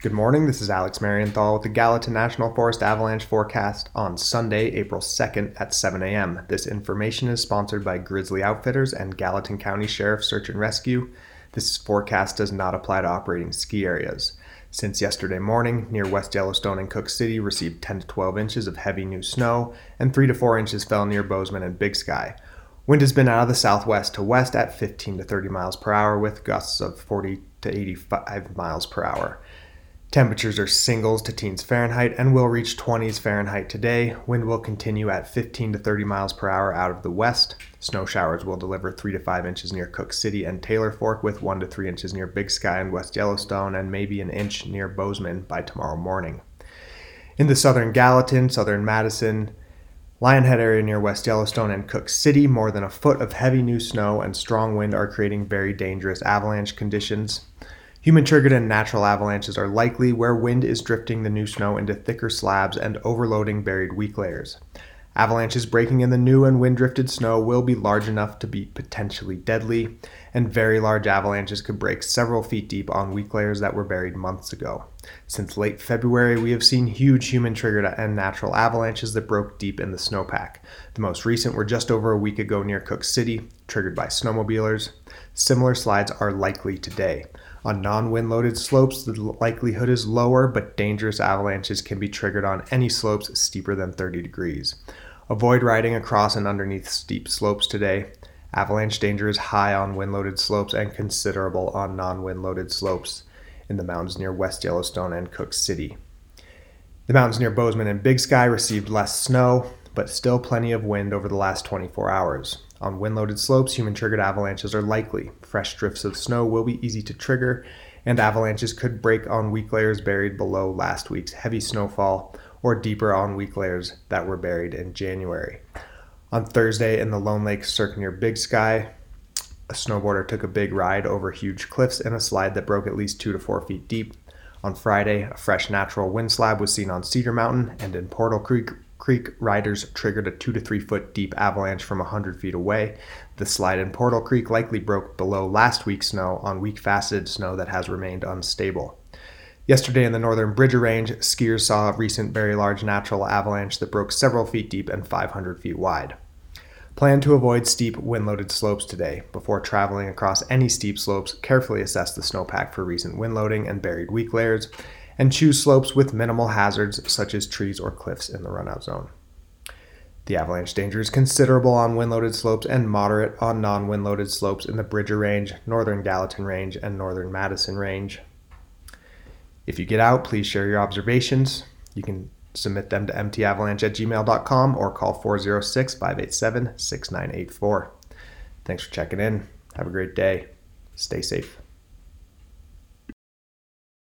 Good morning, this is Alex Marienthal with the Gallatin National Forest Avalanche Forecast on Sunday, April 2nd at 7 a.m. This information is sponsored by Grizzly Outfitters and Gallatin County Sheriff Search and Rescue. This forecast does not apply to operating ski areas. Since yesterday morning, near West Yellowstone and Cooke City received 10 to 12 inches of heavy new snow, and 3 to 4 inches fell near Bozeman and Big Sky. Wind has been out of the southwest to west at 15 to 30 miles per hour with gusts of 40 to 85 miles per hour. Temperatures are singles to teens Fahrenheit and will reach 20s Fahrenheit today. Wind will continue at 15 to 30 miles per hour out of the west. Snow showers will deliver 3 to 5 inches near Cooke City and Taylor Fork, with 1 to 3 inches near Big Sky and West Yellowstone, and maybe an inch near Bozeman by tomorrow morning. In the southern Gallatin, southern Madison, Lionhead area near West Yellowstone and Cooke City, more than a foot of heavy new snow and strong wind are creating very dangerous avalanche conditions. Human triggered and natural avalanches are likely where wind is drifting the new snow into thicker slabs and overloading buried weak layers. Avalanches breaking in the new and wind drifted snow will be large enough to be potentially deadly, and very large avalanches could break several feet deep on weak layers that were buried months ago. Since late February, we have seen huge human triggered and natural avalanches that broke deep in the snowpack. The most recent were just over a week ago near Cooke City, triggered by snowmobilers. Similar slides are likely today. On non wind loaded slopes, the likelihood is lower, but dangerous avalanches can be triggered on any slopes steeper than 30 degrees. Avoid riding across and underneath steep slopes today. Avalanche danger is high on wind loaded slopes and considerable on non wind loaded slopes in the mountains near West Yellowstone and Cooke City. The mountains near Bozeman and Big Sky received less snow, but still plenty of wind over the last 24 hours. On wind loaded slopes, human triggered avalanches are likely. Fresh drifts of snow will be easy to trigger, and avalanches could break on weak layers buried below last week's heavy snowfall or deeper on weak layers that were buried in January. On Thursday in the Lone Lake Cirque near Big Sky, a snowboarder took a big ride over huge cliffs in a slide that broke at least two to four feet deep. On Friday, a fresh natural wind slab was seen on Cedar Mountain, and in Portal Creek, Creek, riders triggered a two to three foot deep avalanche from 100 feet away. The slide in Portal Creek likely broke below last week's snow on weak faceted snow that has remained unstable. Yesterday in the northern Bridger Range, skiers saw a recent very large natural avalanche that broke several feet deep and 500 feet wide. Plan to avoid steep wind loaded slopes today. Before traveling across any steep slopes, carefully assess the snowpack for recent wind loading and buried weak layers and choose slopes with minimal hazards such as trees or cliffs in the runout zone. The avalanche danger is considerable on wind loaded slopes and moderate on non wind loaded slopes in the Bridger Range, Northern Gallatin Range, and Northern Madison Range. If you get out, please share your observations. You can submit them to mtavalanche at gmail.com or call 406 587 6984. Thanks for checking in. Have a great day. Stay safe.